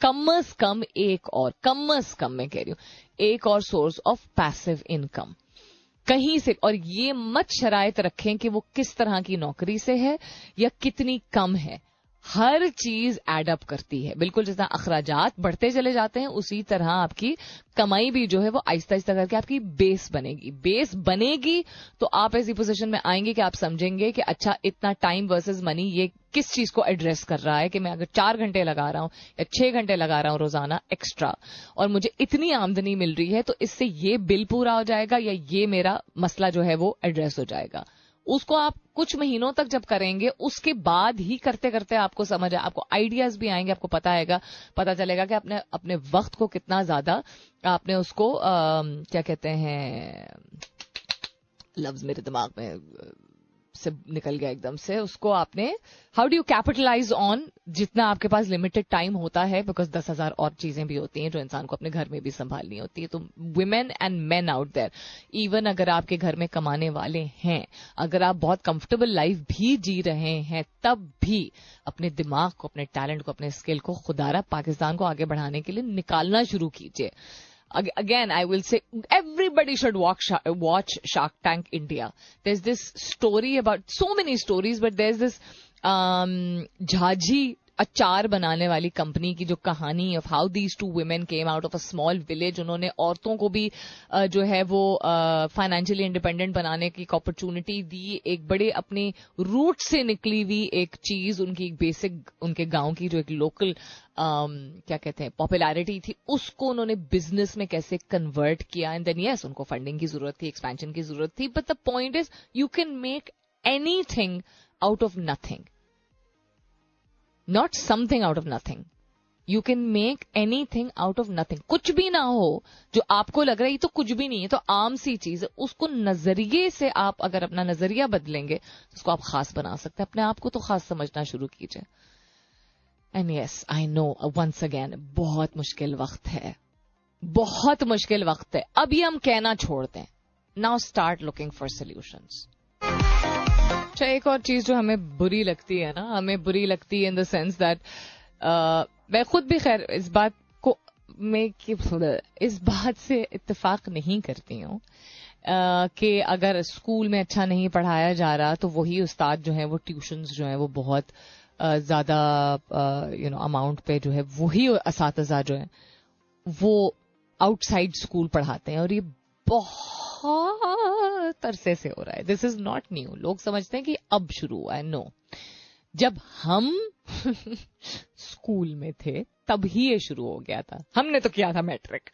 commerce कम एक और कमर्स कम मैं कह रही हूँ, एक और सोर्स ऑफ़ पैसिव इनकम कहीं से, और ये मत शरायत रखें कि वो किस तरह की नौकरी से है या कितनी कम है। हर चीज़ एडअप करती है। बिल्कुल जितना अखराजात बढ़ते चले जाते हैं, उसी तरह आपकी कमाई भी जो है वो आहिस्ता आहिस्ता करके आपकी बेस बनेगी। बेस बनेगी तो आप ऐसी पोजीशन में आएँगे कि आप समझेंगे कि अच्छा इतना टाइम वर्सेस मनी ये किस चीज़ को एड्रेस कर रहा है कि मैं अगर चार घंटे लगा रहा हूँ या छह घंटे लगा रहा हूँ रोज़ाना एक्स्ट्रा और मुझे इतनी आमदनी मिल रही है तो इससे ये बिल पूरा हो जाएगा या ये मेरा मसला जो है वो एड्रेस हो जाएगा। उसको आप कुछ महीनों तक जब करेंगे उसके बाद ही करते करते आपको समझ आपको आइडियाज़ भी आएँगे आपको पता आएगा पता चलेगा कि आपने अपने वक्त को कितना ज़्यादा आपने उसको आ, क्या कहते हैं लफ्ज मेरे दिमाग में से निकल गया एकदम से। उसको आपने how do you capitalize on जितना आपके पास लिमिटेड टाइम होता है? बिकॉज़ दस हज़ार और चीज़ें भी होती हैं जो इंसान को अपने घर में भी संभालनी होती है। तो women and man out there even अगर आपके घर में कमाने वाले हैं, अगर आप बहुत कंफर्टेबल लाइफ भी जी रहे हैं, तब भी अपने दिमाग को, अपने टैलेंट को, अपने स्किल को खुदारा पाकिस्तान को आगे बढ़ाने के लिए निकालना शुरू कीजिए। Again, I will say everybody should watch, watch Shark Tank India. There's this story about so many stories, but there's this um, Jhaji अचार बनाने वाली कंपनी की जो कहानी of how these two women came out of a small village उन्होंने औरतों को भी जो है वो फाइनेंशियली इंडिपेंडेंट बनाने की अपॉर्चुनिटी दी। एक बड़े अपने रूट से निकली हुई एक चीज़ उनकी एक बेसिक उनके गाँव की जो एक लोकल Um, क्या कहते हैं पॉपुलैरिटी थी उसको उन्होंने बिज़नेस में कैसे कन्वर्ट किया। एंड देन यस उनको फंडिंग की ज़रूरत थी एक्सपेंशन की ज़रूरत थी but the point is you can make anything out of nothing not something out of nothing you can make anything out of nothing कुछ भी ना हो, जो आपको लग रहा है तो कुछ भी नहीं है तो आम सी चीज़ है, उसको नज़रिए से आप अगर अपना नज़रिया बदलेंगे, उसको आप खास बना सकते हैं। अपने आप को तो खास समझना शुरू कीजिए। And yes I know once again बहुत मुश्किल वक्त है। बहुत मुश्किल वक्त है। अभी हम कहना छोड़ दें। Now start looking for solution अच्छा एक और चीज़ जो हमें बुरी लगती है ना हमें बुरी लगती है इन द सेंस दैट मैं खुद भी खैर इस बात को मैं इस बात से इत्तेफाक नहीं करती हूँ Uh, कि अगर स्कूल में अच्छा नहीं पढ़ाया जा रहा तो वही उस्ताद जो है वो ट्यूशंस जो है वो बहुत uh, ज़्यादा यू नो अमाउंट पे जो है वही इस जो है वो आउटसाइड स्कूल पढ़ाते हैं और ये बहुत अरसे से हो रहा है। दिस इज़ नॉट न्यू लोग समझते हैं कि अब शुरू हुआ है। नो जब हम स्कूल में थे, तब ही ये शुरू हो गया था। हमने तो किया था मैट्रिक।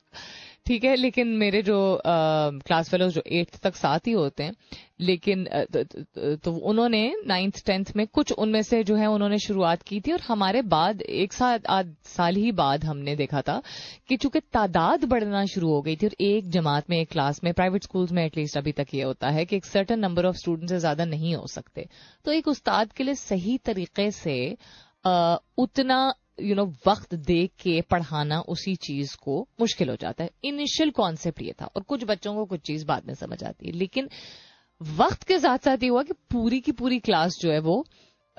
ठीक है लेकिन मेरे जो क्लास फेलोज जो एट्थ तक साथ ही होते हैं लेकिन तो, तो उन्होंने नाइन्थ टेंथ में कुछ उनमें से जो है उन्होंने शुरुआत की थी और हमारे बाद एक साथ आध साल ही बाद हमने देखा था कि चूँकि तादाद बढ़ना शुरू हो गई थी और एक जमात में एक क्लास में प्राइवेट स्कूल्स में एटलीस्ट अभी तक ये होता है कि एक सर्टन नंबर ऑफ़ स्टूडेंट से ज़्यादा नहीं हो सकते। तो एक उस्ताद के लिए सही तरीके से उतना यू नो वक्त दे के पढ़ाना उसी चीज़ को मुश्किल हो जाता है। इनिशियल कॉन्सेप्ट ये था और कुछ बच्चों को कुछ चीज़ बाद में समझ आती है। लेकिन वक्त के साथ साथ ये हुआ कि पूरी की पूरी क्लास जो है वो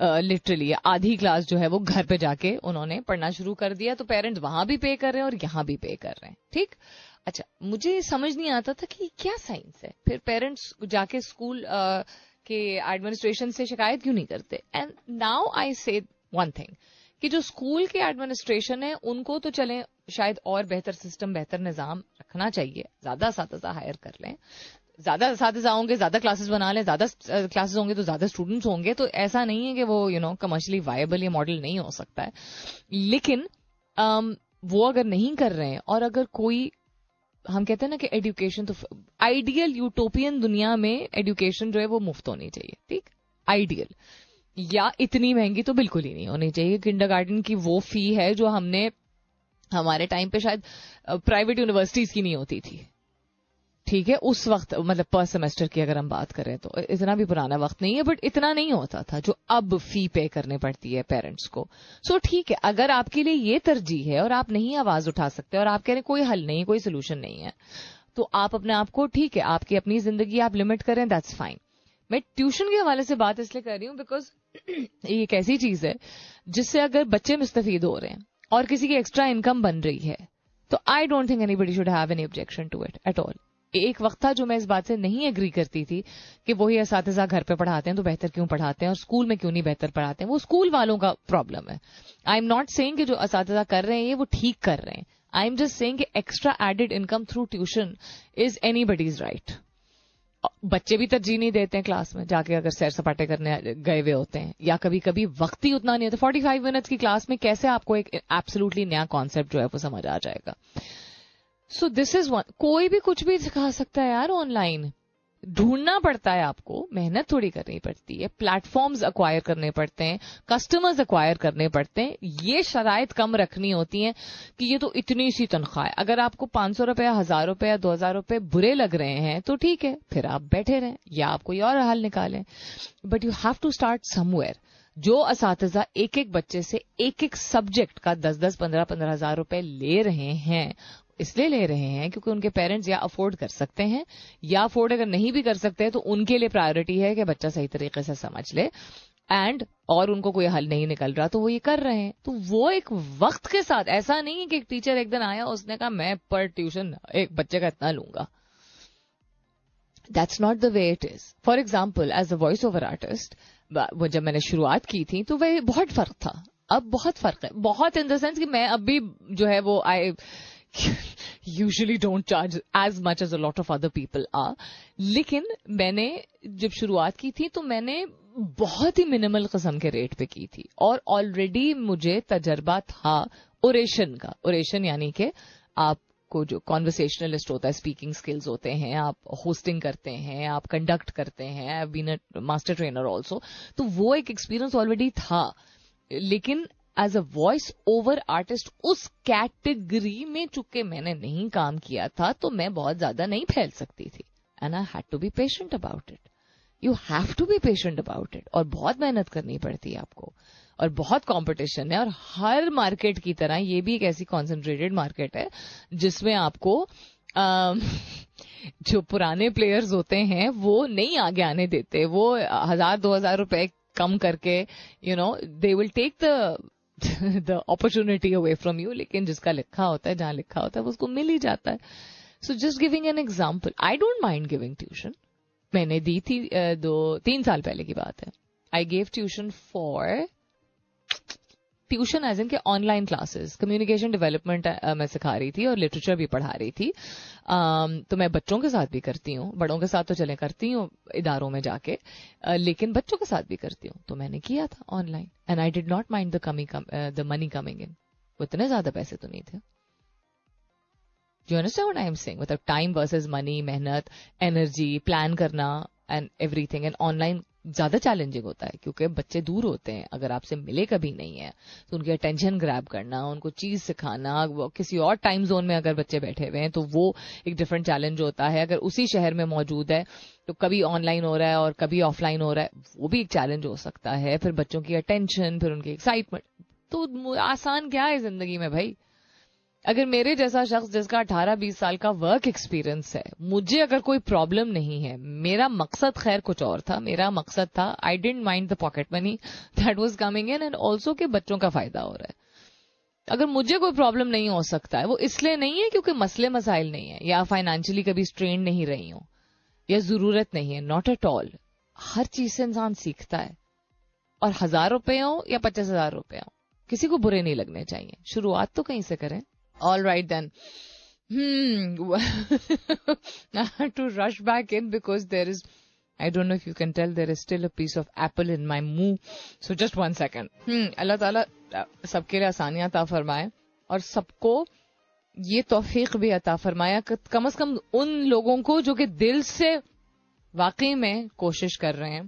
लिटरली uh, आधी क्लास जो है वो घर पे जाके उन्होंने पढ़ना शुरू कर दिया। तो पेरेंट्स वहाँ भी पे कर रहे हैं और यहाँ भी पे कर रहे हैं। ठीक? अच्छा मुझे समझ नहीं आता था कि क्या साइंस है। फिर पेरेंट्स जाके स्कूल uh, के एडमिनिस्ट्रेशन से शिकायत क्यों नहीं करते? एंड नाउ आई से वन थिंग कि जो स्कूल के एडमिनिस्ट्रेशन है उनको तो चले शायद और बेहतर सिस्टम बेहतर निज़ाम रखना चाहिए। ज़्यादा इस हायर कर लें। ज़्यादा इस होंगे ज़्यादा क्लासेस बना लें ज़्यादा क्लासेस होंगे तो ज़्यादा स्टूडेंट्स होंगे तो ऐसा नहीं है कि वो यू नो कमर्शियली वायबल ये मॉडल नहीं हो सकता है। लेकिन um, वो अगर नहीं कर रहे हैं और अगर कोई हम कहते हैं ना कि एडुकेशन तो आइडियल यूटोपियन दुनिया में एजुकेशन जो है वो मुफ़्त होनी चाहिए ठीक? आइडियल या इतनी महँगी तो बिल्कुल ही नहीं होनी चाहिए। किंडर की वो फ़ी है जो हमने हमारे टाइम पे शायद प्राइवेट यूनिवर्सिटीज की नहीं होती थी। ठीक है? उस वक्त मतलब पर सेमेस्टर की अगर हम बात करें तो। इतना भी पुराना वक्त नहीं है बट इतना नहीं होता था जो अब फ़ी पे करने पड़ती है पेरेंट्स को। सो ठीक है, अगर आपके लिए ये तरजीह है और आप नहीं आवाज़ उठा सकते और आप कह रहे हैं कोई हल नहीं, कोई सोल्यूशन नहीं है तो आप अपने आप को, ठीक है, आपकी अपनी ज़िंदगी आप लिमिट करें दैट्स फाइन मैं ट्यूशन के हवाले से बात इसलिए कर रही हूँ बिकॉज़ ये एक ऐसी चीज़ है, जिससे अगर बच्चे मुस्तफीद हो रहे हैं और किसी की एक्स्ट्रा इनकम बन रही है तो I don't think anybody should have any objection to it at all एक वक्त था जो मैं इस बात से नहीं एग्री करती थी कि वही इस घर पे पढ़ाते हैं तो बेहतर क्यों पढ़ाते हैं और स्कूल में क्यों नहीं बेहतर पढ़ाते हैं। वो स्कूल वालों का प्रॉब्लम है। आई एम नॉट सेइंग कि जो इस कर रहे हैं, ये वो ठीक कर रहे हैं। आई एम जस्ट सेइंग कि extra added income through tuition is anybody's right बच्चे भी तरजीह नहीं देते हैं क्लास में, जाके अगर सैर सपाटे करने गए हुए होते हैं, या कभी कभी वक्त ही उतना नहीं होता। फोर्टी फाइव मिनट्स की क्लास में कैसे आपको एक एब्सोल्युटली नया कॉन्सेप्ट जो है वो समझ आ जाएगा? सो दिस इज़ वन कोई भी कुछ भी सिखा सकता है यार ऑनलाइन ढूंढना पड़ता है आपको, मेहनत थोड़ी करनी पड़ती है प्लेटफॉर्म्स अक्वायर करने पड़ते हैं कस्टमर्स अक्वायर करने पड़ते हैं, ये शराइत कम रखनी होती हैं कि ये तो इतनी सी तनख्वाह है। अगर आपको पाँच सौ रुपया हज़ार रुपया दो हज़ार रुपये बुरे लग रहे हैं तो ठीक है, फिर आप बैठे रहें या आप कोई और हल निकालें। But you have to start somewhere जो इस एक एक बच्चे से एक एक सब्जेक्ट का दस दस, पंद्रह पंद्रह हज़ार रुपए ले रहे हैं इसलिए ले रहे हैं क्योंकि उनके पेरेंट्स या अफोर्ड कर सकते हैं, या अफोर्ड अगर नहीं भी कर सकते तो उनके लिए प्रायोरिटी है कि बच्चा सही तरीके से समझ ले। एंड और उनको कोई हल नहीं निकल रहा तो वो ये कर रहे हैं। तो वो एक वक्त के साथ, ऐसा नहीं है कि एक टीचर एक दिन आया, उसने कहा, मैं पर ट्यूशन एक बच्चे का इतना लूँगा. That's not the way it is for example as a voice over artist जब मैंने शुरुआत की थी तो वह बहुत फ़र्क था। अब बहुत फ़र्क है। बहुत इन द सेंस कि मैं अब भी जो है वो I usually don't charge as much as a lot of other people are लेकिन मैंने जब शुरुआत की थी तो मैंने बहुत ही मिनिमल कस्म के रेट पे की थी। और ऑलरेडी मुझे तजर्बा था ओरेशन का। ओरेशन यानी कि आप को जो कॉन्वर्सेशनलिस्ट होता है स्पीकिंग स्किल्स होते हैं, आप होस्टिंग करते हैं, आप कंडक्ट करते हैं बीन मास्टर ट्रेनर ऑल्सो तो वो एक एक्सपीरियंस ऑलरेडी था। लेकिन as a voice over artist उस कैटेगरी में चूँकि मैंने नहीं काम किया था तो मैं बहुत ज़्यादा नहीं फैल सकती थी। And I had to be patient about it you have to be patient about it और बहुत मेहनत करनी पड़ती है आपको। और बहुत कंपटीशन है। और हर मार्केट की तरह ये भी एक ऐसी कॉन्सेंट्रेटेड मार्केट है, जिसमें आपको जो पुराने प्लेयर्स होते हैं, वो नहीं आगे आने देते। वो हज़ार, दो हज़ार रुपए कम करके you know they will take the the opportunity away from you लेकिन जिसका लिखा होता है, जहाँ लिखा होता है उसको मिल ही जाता है। So just giving an example I don't mind giving tuition मैंने दी थी दो, तीन साल पहले की बात है। I gave tuition for tuition as in के ऑनलाइन क्लासेस कम्युनिकेशन डेवलपमेंट मैं सिखा रही थी और लिटरेचर भी पढ़ा रही थी। तो मैं बच्चों के साथ भी करती हूँ, बड़ों के साथ तो चले करती हूँ इदारों में जाके लेकिन बच्चों के साथ भी करती हूँ। तो मैंने किया था online and I did not mind the कमी द मनी कमिंग इन उतने ज़्यादा पैसे तो नहीं थे। You understand what I am saying मतलब टाइम वर्सेस मनी मेहनत एनर्जी प्लान करना एंड एवरीथिंग एंड ऑनलाइन ज़्यादा चैलेंजिंग होता है, क्योंकि बच्चे दूर होते हैं। अगर आपसे मिले कभी नहीं है तो उनकी अटेंशन ग्रैब करना, उनको चीज़ सिखाना किसी और टाइम जोन में अगर बच्चे बैठे हुए हैं तो वो एक डिफरेंट चैलेंज होता है। अगर उसी शहर में मौजूद है तो कभी ऑनलाइन हो रहा है और कभी ऑफलाइन हो रहा है, वो भी एक चैलेंज हो सकता है। फिर बच्चों की अटेंशन फिर उनकी एक्साइटमेंट तो आसान क्या है ज़िंदगी में भाई? अगर मेरे जैसा शख्स जिसका 18-20 साल का वर्क एक्सपीरियंस है, मुझे अगर कोई प्रॉब्लम नहीं है, मेरा मकसद खैर कुछ और था, मेरा मकसद था I didn't mind the pocket money that was coming in and also के बच्चों का फ़ायदा हो रहा है। अगर मुझे कोई प्रॉब्लम नहीं हो सकता है, वो इसलिए नहीं है क्योंकि मसले मसाइल नहीं है, या फाइनेंशियली कभी स्ट्रेन नहीं रही हूँ, या ज़रूरत नहीं है नॉट एट ऑल हर चीज़ से इंसान सीखता है। और हज़ार रुपये हो या पचास हज़ार रुपये हो, किसी को बुरे नहीं लगने चाहिए। शुरुआत तो कहीं से करें। All right then. Hmm. I had to rush back in because there is, I don't know if you can tell, there is still a piece of apple in my mouth. So just one second. Hmm. Allah Ta'ala सबके लिए आसानियाँ अता फरमाए और सबको ये तोफीक भी अता फरमाया कम अज कम उन लोगों को जो कि दिल से वाकई में कोशिश कर रहे हैं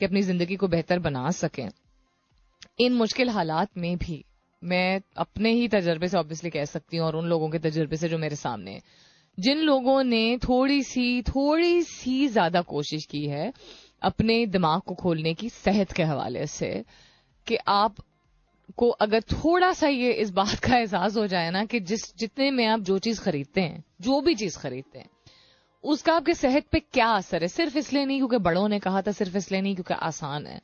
कि अपनी ज़िंदगी को बेहतर बना सकें इन मुश्किल हालात में भी मैं अपने ही तजर्बे से ऑब्वियसली कह सकती हूँ और उन लोगों के तजर्बे से जो मेरे सामने जिन लोगों ने थोड़ी सी थोड़ी सी ज़्यादा कोशिश की है अपने दिमाग को खोलने की सेहत के हवाले से, कि आप को अगर थोड़ा सा ये इस बात का एहसास हो जाए ना कि जिस, जितने में आप जो चीज़ खरीदते हैं, जो भी चीज़ खरीदते हैं, उसका आपके सेहत पे क्या असर है? सिर्फ़ इसलिए नहीं, क्योंकि बड़ों ने कहा था, सिर्फ़ इसलिए नहीं, क्योंकि आसान है।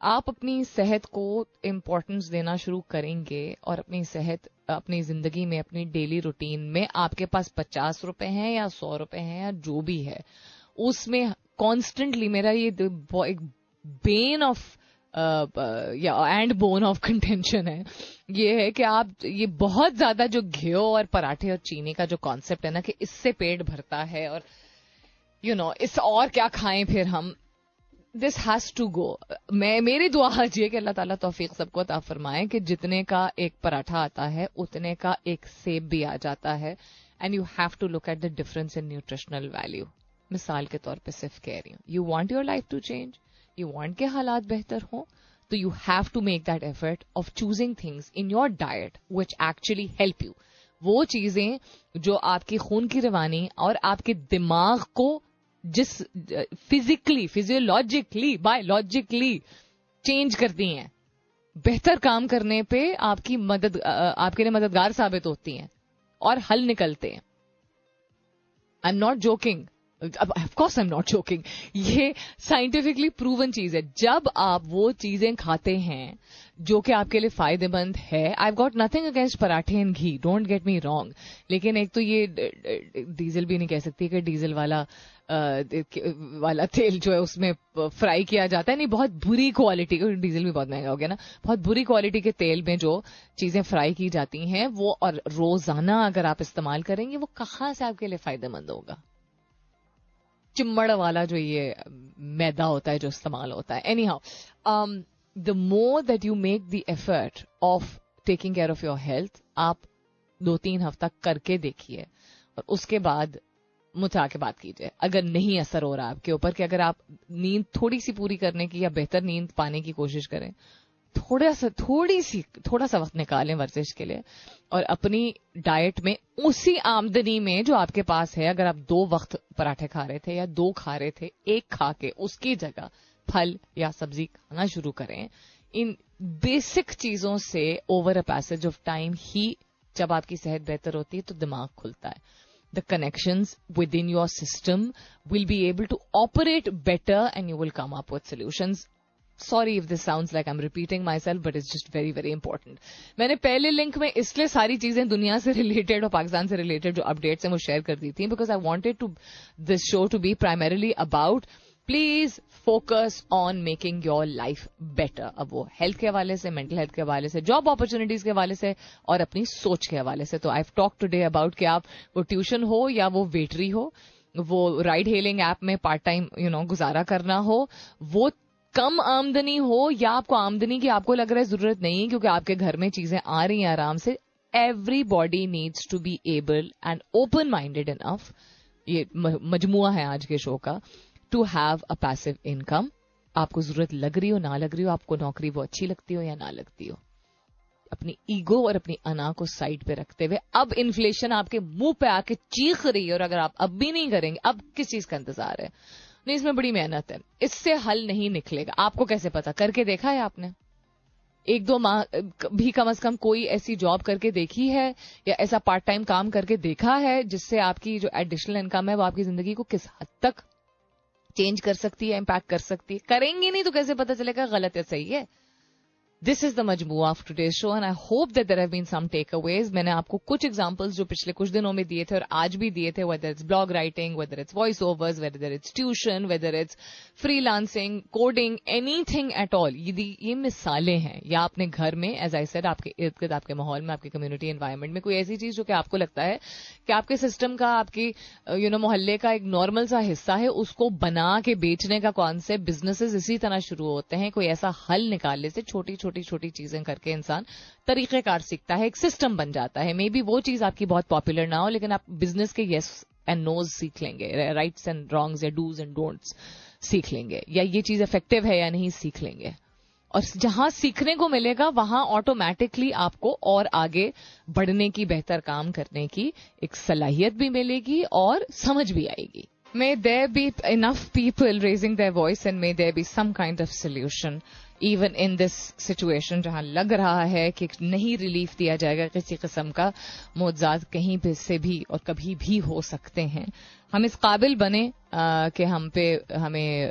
आप अपनी सेहत को इम्पोर्टेंस देना शुरू करेंगे और अपनी सेहत अपनी ज़िंदगी में अपनी डेली रूटीन में आपके पास पचास रुपए हैं या सौ रुपए हैं या जो भी है उसमें कॉन्स्टेंटली मेरा ये एक बेन ऑफ़ या एंड बोन ऑफ़ कंटेंशन है। ये है कि आप ये बहुत ज़्यादा जो घी और पराठे और चीनी का जो कॉन्सेप्ट है ना कि इससे पेट भरता है और यू you नो know, इस और क्या खाएँ फिर हम। दिस हैज़ टू गो मैं, मेरी दुआ आज ये कि अल्लाह ताला तौफीक सबको ता फरमाए कि जितने का एक पराठा आता है, उतने का एक सेब भी आ जाता है। And you have to look at the difference in nutritional value मिसाल के तौर पे सिर्फ़ कह रही हूँ। You want your life to change you want के हालात बेहतर हों। तो you have to make that effort of choosing things in your diet which actually help you वो चीज़ें जो आपकी खून की रवानी और आपके दिमाग को जिस फिजिकली फिजियोलॉजिकली बायोलॉजिकली चेंज करती हैं। बेहतर काम करने पे आपकी मदद आपके लिए मददगार साबित होती हैं और हल निकलते हैं। I am not joking of course I am not joking ये साइंटिफिकली प्रूवन चीज़ है। जब आप वो चीज़ें खाते हैं जो कि आपके लिए फ़ायदेमंद है आई गॉट नथिंग अगेंस्ट पराठे and ghee don't get me wrong लेकिन एक तो ये डीजल भी नहीं कह सकती कि डीजल वाला वाला तेल जो है उसमें फ्राई किया जाता है। नहीं, बहुत बुरी क्वालिटी डीजल भी बहुत महँगा हो गया ना। बहुत बुरी क्वालिटी के तेल में जो चीज़ें फ्राई की जाती हैं, वो और रोज़ाना अगर आप इस्तेमाल करेंगे, वो कहाँ से आपके लिए फ़ायदेमंद होगा? चिम्मड़ वाला जो ये मैदा होता है, जो इस्तेमाल होता है। Anyhow the more that you make the effort of taking care of your health आप दो तीन हफ़्ता करके देखिए। और उसके बाद मुझसे आके बात कीजिए। अगर नहीं असर हो रहा आपके ऊपर कि अगर आप नींद थोड़ी सी पूरी करने की या बेहतर नींद पाने की कोशिश करें, थोड़ा सा, थोड़ी सी, थोड़ा सा वक्त निकालें वर्जिश के लिए और अपनी डाइट में उसी आमदनी में जो आपके पास है, अगर आप दो वक्त पराठे खा रहे थे या दो खा रहे थे, एक खा के उसकी जगह फल या सब्ज़ी खाना शुरू करें। इन बेसिक चीज़ों से over a passage of time ही जब आपकी सेहत बेहतर होती है तो दिमाग खुलता है। The connections within your system will be able to operate better and you will come up with solutions. Sorry if this sound like I am repeating myself but it's just very very important मैंने पहले link में इसलिए सारी चीज़ें दुनिया से related और पाकिस्तान से रिलेटेड जो अपडेट्स हैं वो शेयर कर दी थी because I wanted to this show to be primarily about please focus on making your life better अब वो हेल्थ के हवाले से मेंटल हेल्थ के हवाले से जॉब अपॉर्चुनिटीज़ के हवाले से और अपनी सोच के हवाले से। तो आई टॉक टूडे अबाउट कि आप वो ट्यूशन हो या वो वेटरी हो, वो राइड हेलिंग ऐप में पार्ट टाइम यू नो गुजारा करना हो, वो कम आमदनी हो या आपको आमदनी की आपको लग रहा है ज़रूरत नहीं क्योंकि आपके घर में चीज़ें आ रही हैं आराम से everybody needs to be able and open minded enough ये मजमुआ है आज के शो का। To have a passive income आपको ज़रूरत लग रही हो, ना लग रही हो, आपको नौकरी वो अच्छी लगती हो या ना लगती हो। अपनी ईगो और अपनी अना को साइड पे रखते हुए, अब इन्फ्लेशन आपके मुँह पे आके चीख रही है और अगर आप अब भी नहीं करेंगे, अब किस चीज़ का इंतज़ार है? नहीं, इसमें बड़ी मेहनत है। इससे हल नहीं निकलेगा। आपको कैसे पता? करके देखा है आपने? एक दो माह, भी कम अज कम कोई ऐसी जॉब करके देखी है या ऐसा पार्ट टाइम काम करके देखा है जिससे आपकी जो एडिशनल इनकम है वो आपकी ज़िंदगी को किस हद तक चेंज कर सकती है इम्पैक्ट कर सकती है। करेंगे नहीं तो कैसे पता चलेगा गलत है सही है? This is the मजमू of today show and I hope that there have been some takeaways मैंने आपको कुछ एग्जाम्पल्स जो पिछले कुछ दिनों में दिए थे और आज भी दिए थे whether it's blog writing whether it's voice overs whether it's tuition whether it's freelancing coding anything at all ये मिसालें हैं। या आपने घर में एज आई सेड आपके इर्द गिर्द, आपके माहौल में, आपके कम्युनिटी एन्वायरमेंट में कोई ऐसी चीज़ जो कि आपको लगता है कि आपके सिस्टम का, आपकी यू नो मोहल्ले का एक नॉर्मल सा हिस्सा है, उसको बना के बेचने का कॉन्सेप्ट बिजनेसेस इसी तरह शुरू होते हैं, कोई ऐसा हल निकालने से छोटी छोटी छोटी छोटी चीज़ें करके इंसान तरीकेकार सीखता है, एक सिस्टम बन जाता है। मे बी वो चीज़ आपकी बहुत पॉपुलर ना हो, लेकिन आप बिज़नेस के येस एंड नोज़ सीख लेंगे राइट्स एंड रॉन्ग्स या डूज एंड डोंट्स सीख लेंगे, या ये चीज़ इफ़ेक्टिव है या नहीं सीख लेंगे। और जहाँ सीखने को मिलेगा, वहाँ ऑटोमेटिकली आपको और आगे बढ़ने की, बेहतर काम करने की एक सलाहियत भी मिलेगी और समझ भी आएगी। May there be enough people raising their voice and may there be some kind of solution even in this situation जहाँ लग रहा है कि नहीं रिलीफ दिया जाएगा किसी किस्म का मुआवजात कहीं पे से भी और कभी भी हो सकते हैं। हम इस काबिल बने कि हम पे हमें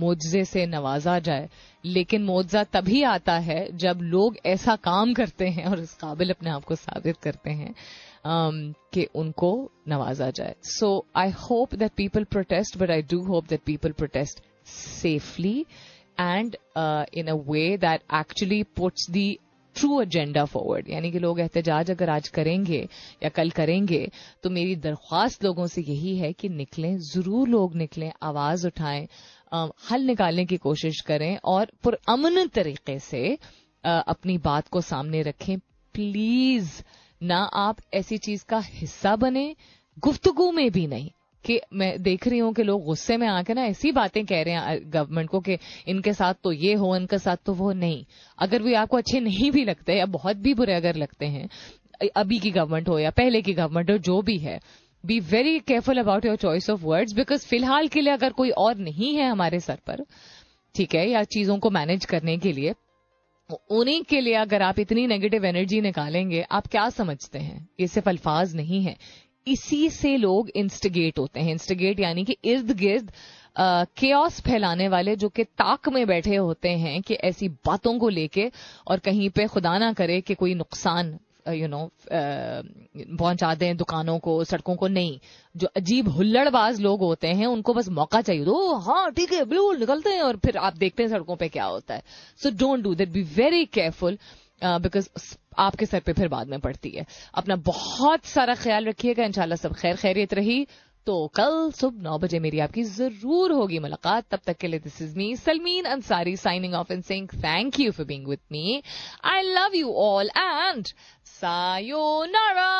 मुआवजे से नवाजा जाए। लेकिन मुआवजा तभी आता है जब लोग ऐसा काम करते हैं और इस काबिल अपने आप को साबित करते हैं um, कि उनको नवाजा जाए। So I hope that people protest but I do hope that people protest safely and in a way that actually puts the true agenda forward यानी कि लोग एहतजाज अगर आज करेंगे या कल करेंगे तो मेरी दरख्वास्त लोगों से यही है कि निकलें ज़रूर लोग निकलें आवाज़ उठाएँ uh, हल निकालने की कोशिश करें और पुरअमन तरीके से uh, अपनी बात को सामने रखें। प्लीज़ ना आप ऐसी चीज़ का हिस्सा बने गुफ्तगु में भी नहीं। कि मैं देख रही हूँ कि लोग गुस्से में आके ना ऐसी बातें कह रहे हैं गवर्नमेंट को कि इनके साथ तो ये हो, इनके साथ तो वो नहीं। अगर भी आपको अच्छे नहीं भी लगते या बहुत भी बुरे अगर लगते हैं अभी की गवर्नमेंट हो या पहले की गवर्नमेंट हो, जो भी है be very careful about your choice of words because फ़िलहाल के लिए अगर कोई और नहीं है हमारे सर पर, ठीक है, या चीज़ों को मैनेज करने के लिए उन्हीं के लिए अगर आप इतनी नेगेटिव एनर्जी निकालेंगे, आप क्या समझते हैं? ये सिर्फ़ अल्फाज नहीं है। इसी से लोग इंस्टिगेट होते हैं। इंस्टिगेट यानी कि इर्द गिर्द केओस फैलाने वाले जो कि ताक में बैठे होते हैं कि ऐसी बातों को लेके और कहीं पे खुदा ना करे कि कोई नुकसान यू नो पहुँचा दें दुकानों को, सड़कों को। नहीं। जो अजीब हुल्लड़बाज लोग होते हैं, उनको बस मौका चाहिए दो हाँ ठीक है, बिल्कुल निकलते हैं और फिर आप देखते हैं सड़कों पे क्या होता है। So don't do that be very careful because आपके सर पे फिर बाद में पड़ती है। अपना बहुत सारा ख्याल रखिएगा, इंशाल्लाह सब खैर खैरियत रही। तो कल सुबह नौ बजे मेरी आपकी ज़रूर होगी मुलाकात। तब तक के लिए this is me Salmeen Ansari signing off and sing thank you for being with me I love you all and sayonara